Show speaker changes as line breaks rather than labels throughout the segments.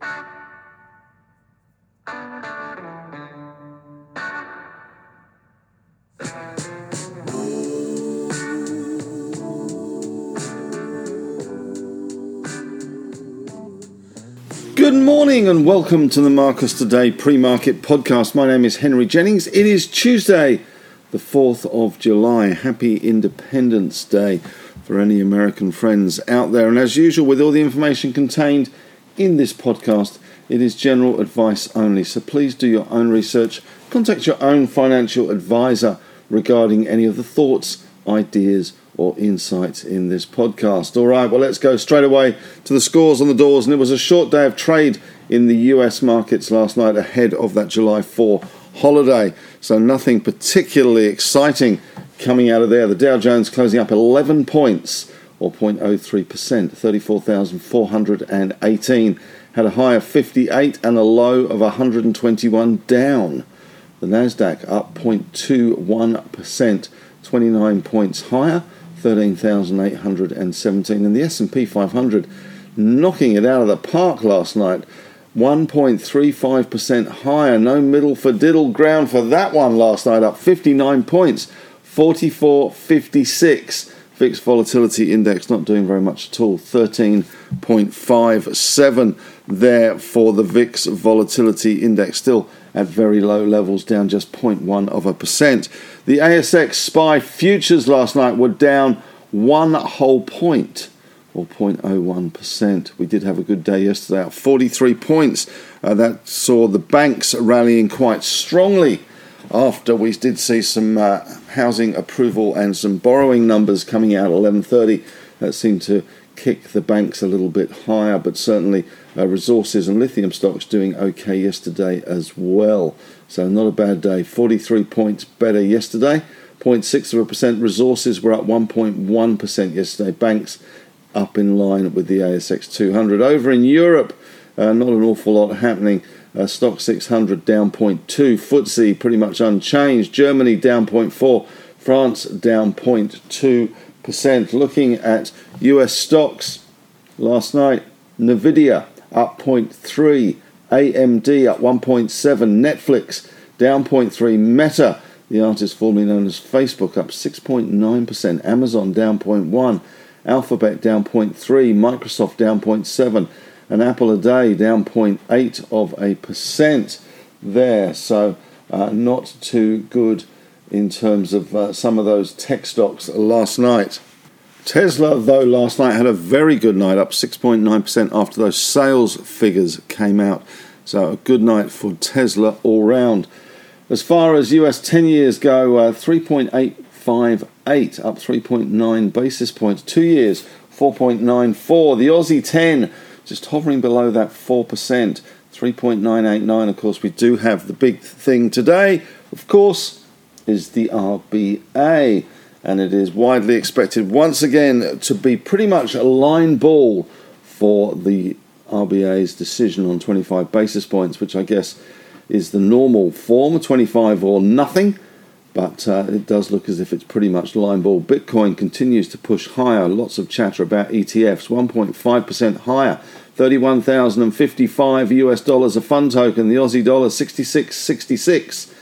Good morning and welcome to the Marcus Today pre market podcast. My name is Henry Jennings. It is Tuesday, the 4th of July. Happy Independence Day for any American friends out there. And as usual, with all the information contained in this podcast, it is general advice only. So please do your own research, contact your own financial advisor regarding any of the thoughts, ideas, or insights in this podcast. All right, well, let's go straight away to the scores on the doors. And it was a short day of trade in the US markets last night ahead of that July 4 holiday. So nothing particularly exciting coming out of there. The Dow Jones closing up 11 points or 0.03%, 34,418. Had a high of 58 and a low of 121 down. The Nasdaq up 0.21%, 29 points higher. 13,817 and the S&P 500 knocking it out of the park last night 1.35% higher no middle for diddle ground for that one last night up 59 points 44.56 VIX volatility index not doing very much at all 13.57 there for the VIX volatility index still at very low levels down just 0.1 of a percent the ASX SPI futures last night were down one whole point or 0.01%. We did have a good day yesterday at 43 points. Uh, that saw the banks rallying quite strongly after we did see some uh, housing approval and some borrowing numbers coming out at 11:30 that seemed to kick the banks a little bit higher but certainly uh, resources and lithium stocks doing okay yesterday as well. So not a bad day. 43 points better yesterday. 0.6 of a percent. Resources were up 1.1% yesterday. Banks up in line with the ASX 200. Over in Europe, uh, not an awful lot happening. Uh, Stoxx 600 down 0.2. FTSE pretty much unchanged. Germany down 0.4. France down 0.2%. Looking at US stocks last night, Nvidia up 0.3. AMD up 1.7, Netflix down 0.3, Meta, the artist formerly known as Facebook, up 6.9%, Amazon down 0.1, Alphabet down 0.3, Microsoft down 0.7, and Apple a day down 0.8 of a percent there. So uh, not too good in terms of uh, some of those tech stocks last night. Tesla, though, last night had a very good night, up 6.9% after those sales figures came out. So, a good night for Tesla all round. As far as US 10 years go, uh, 3.858, up 3.9 basis points. Two years, 4.94. The Aussie 10 just hovering below that 4%, 3.989. Of course, we do have the big thing today, of course, is the RBA and it is widely expected once again to be pretty much a line ball for the RBA's decision on 25 basis points, which I guess is the normal form 25 or nothing. But uh, it does look as if it's pretty much line ball. Bitcoin continues to push higher. Lots of chatter about ETFs, 1.5% higher, 31,055 US dollars a fund token. The Aussie dollar 66.66.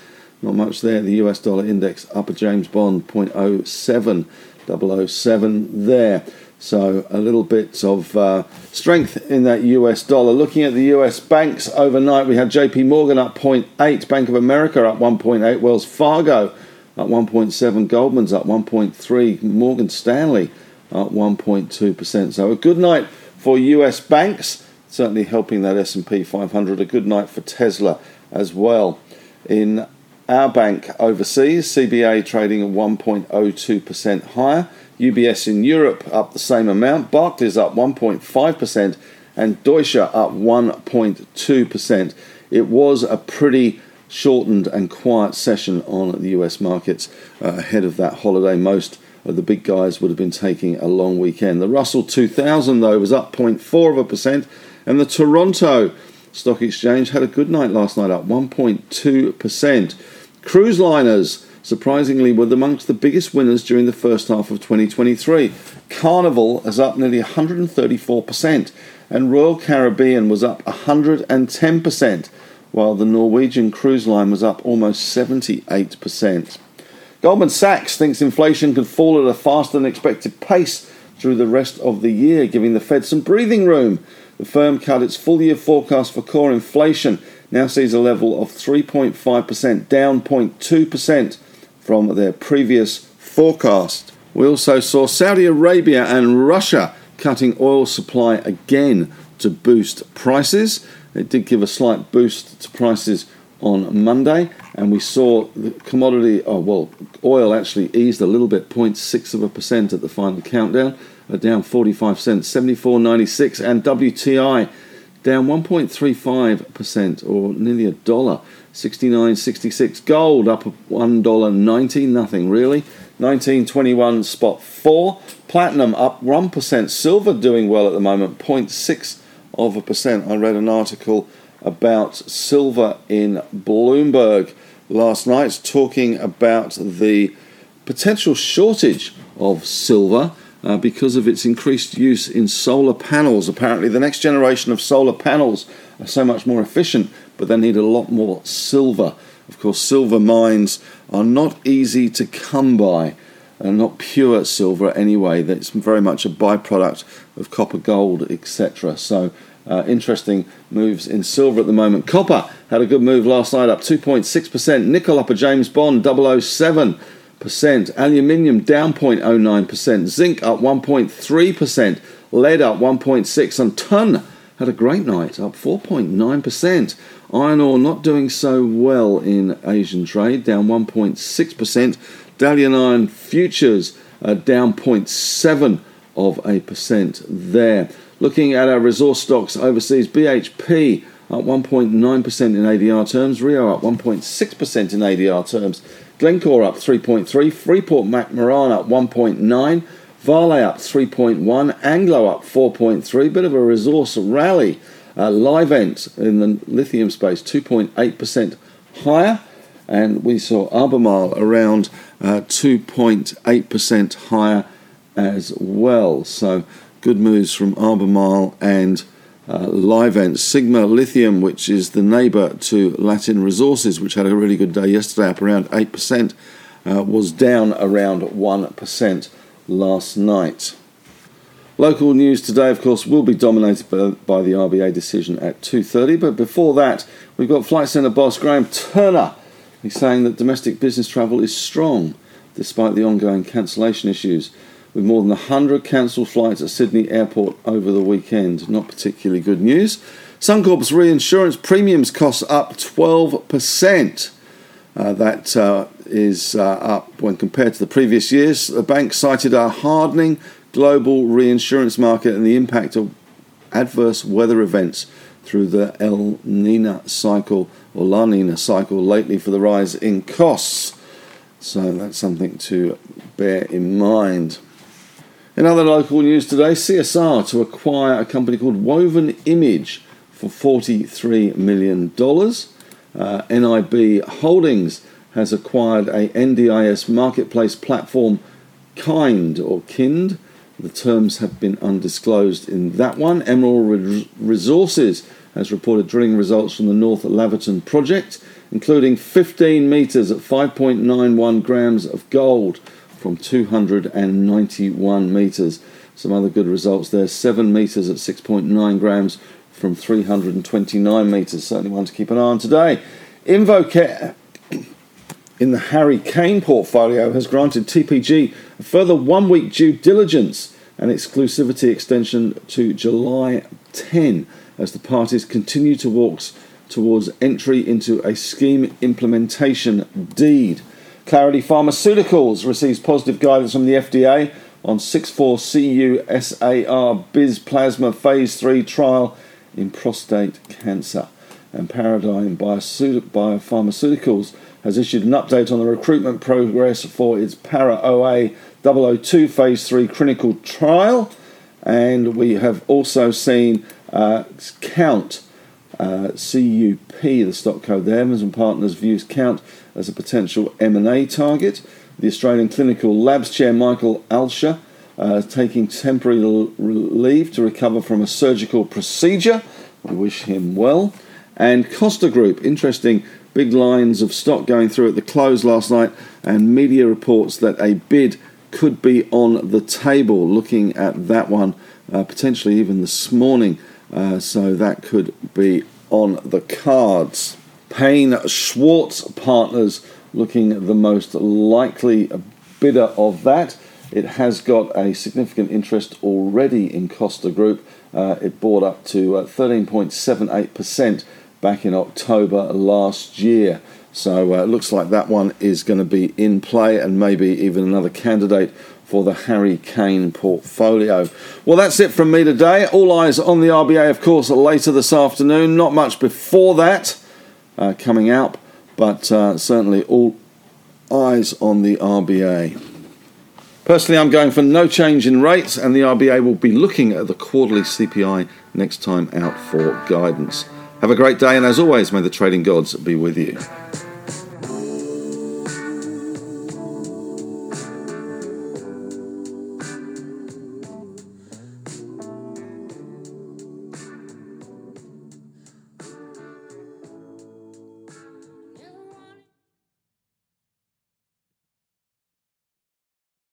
Not much there. The US dollar index up a James Bond 0.07, 007 there. So a little bit of uh, strength in that US dollar. Looking at the US banks overnight, we had JP Morgan up 0.8, Bank of America up 1.8, Wells Fargo up 1.7, Goldman's up 1.3, Morgan Stanley up 1.2%. So a good night for US banks, certainly helping that S&P 500. A good night for Tesla as well. In our bank overseas, CBA trading at 1.02% higher. UBS in Europe up the same amount. Barclays up 1.5% and Deutsche up 1.2%. It was a pretty shortened and quiet session on the US markets uh, ahead of that holiday. Most of the big guys would have been taking a long weekend. The Russell 2000, though, was up 0.4 of a percent, and the Toronto Stock Exchange had a good night last night, up 1.2%. Cruise liners, surprisingly, were amongst the biggest winners during the first half of 2023. Carnival is up nearly 134%. and Royal Caribbean was up 110%, while the Norwegian cruise line was up almost 78%. Goldman Sachs thinks inflation could fall at a faster than expected pace through the rest of the year, giving the Fed some breathing room. The firm cut its full year forecast for core inflation, now sees a level of 3.5%, down 0.2% from their previous forecast. We also saw Saudi Arabia and Russia cutting oil supply again to boost prices. It did give a slight boost to prices on Monday, and we saw the commodity, oh well, oil actually eased a little bit, 0.6 of a percent at the final countdown, Uh, down 45 cents, 74.96, and WTI down 1.35% or nearly a dollar, 69.66. Gold up $1.90, nothing really. 1921 spot 4. Platinum up 1%. Silver doing well at the moment, 0.6 of a percent. I read an article about silver in Bloomberg last night talking about the potential shortage of silver uh, because of its increased use in solar panels. Apparently, the next generation of solar panels are so much more efficient, but they need a lot more silver. Of course, silver mines are not easy to come by, and not pure silver anyway. That's very much a byproduct of copper, gold, etc. So, uh, interesting moves in silver at the moment. Copper had a good move last night, up 2.6%. Nickel up a James Bond 007 percent. Aluminium down 0.09%. Zinc up 1.3%. Lead up 1.6 and ton had a great night, up 4.9%. Iron ore not doing so well in Asian trade, down 1.6%. Dalian iron futures down 0.7 of a percent there. Looking at our resource stocks overseas, BHP up 1.9% in ADR terms, Rio up 1.6% in ADR terms. Glencore up 3.3, Freeport McMoran up 1.9, Vale up 3.1, Anglo up 4.3, bit of a resource rally. Uh, Livent in the lithium space 2.8% higher, and we saw Albemarle around uh, 2.8% higher as well. So good moves from Albemarle and uh, Livent, Sigma Lithium, which is the neighbour to Latin Resources, which had a really good day yesterday, up around 8%, uh, was down around 1% last night. Local news today, of course, will be dominated by, by the RBA decision at 2.30, but before that, we've got Flight Centre boss Graham Turner. He's saying that domestic business travel is strong despite the ongoing cancellation issues with more than 100 cancelled flights at Sydney Airport over the weekend. Not particularly good news. Suncorp's reinsurance premiums cost up 12%. Uh, that uh, is uh, up when compared to the previous years. The bank cited a hardening global reinsurance market and the impact of adverse weather events through the El Nina cycle or La Nina cycle lately for the rise in costs. So that's something to bear in mind. In other local news today, CSR to acquire a company called Woven Image for $43 million. Uh, NIB Holdings has acquired a NDIS marketplace platform, Kind or Kind. The terms have been undisclosed in that one. Emerald Resources has reported drilling results from the North Laverton project, including 15 metres at 5.91 grams of gold from 291 metres. Some other good results there 7 metres at 6.9 grams from 329 metres. Certainly one to keep an eye on today. InvoCare in the Harry Kane portfolio has granted TPG a further one week due diligence and exclusivity extension to July 10 as the parties continue to walk towards entry into a scheme implementation deed. Clarity Pharmaceuticals receives positive guidance from the FDA on 64CU Biz Plasma Phase 3 trial in prostate cancer. And Paradigm Biopharmaceuticals has issued an update on the recruitment progress for its Para OA 002 Phase 3 clinical trial. And we have also seen uh, Count uh, CUP, the stock code there, Amazon Partners views Count as a potential M&A target. The Australian Clinical Labs Chair Michael Alscher uh, taking temporary leave to recover from a surgical procedure. We wish him well. And Costa Group, interesting big lines of stock going through at the close last night, and media reports that a bid could be on the table. Looking at that one, uh, potentially even this morning, uh, so that could be on the cards. Paine Schwartz Partners looking the most likely bidder of that. It has got a significant interest already in Costa Group. Uh, it bought up to uh, 13.78% back in October last year. So uh, it looks like that one is going to be in play and maybe even another candidate for the Harry Kane portfolio. Well, that's it from me today. All eyes on the RBA, of course, later this afternoon. Not much before that uh, coming out, but uh, certainly all eyes on the RBA. Personally, I'm going for no change in rates, and the RBA will be looking at the quarterly CPI next time out for guidance. Have a great day, and as always, may the trading gods be with you.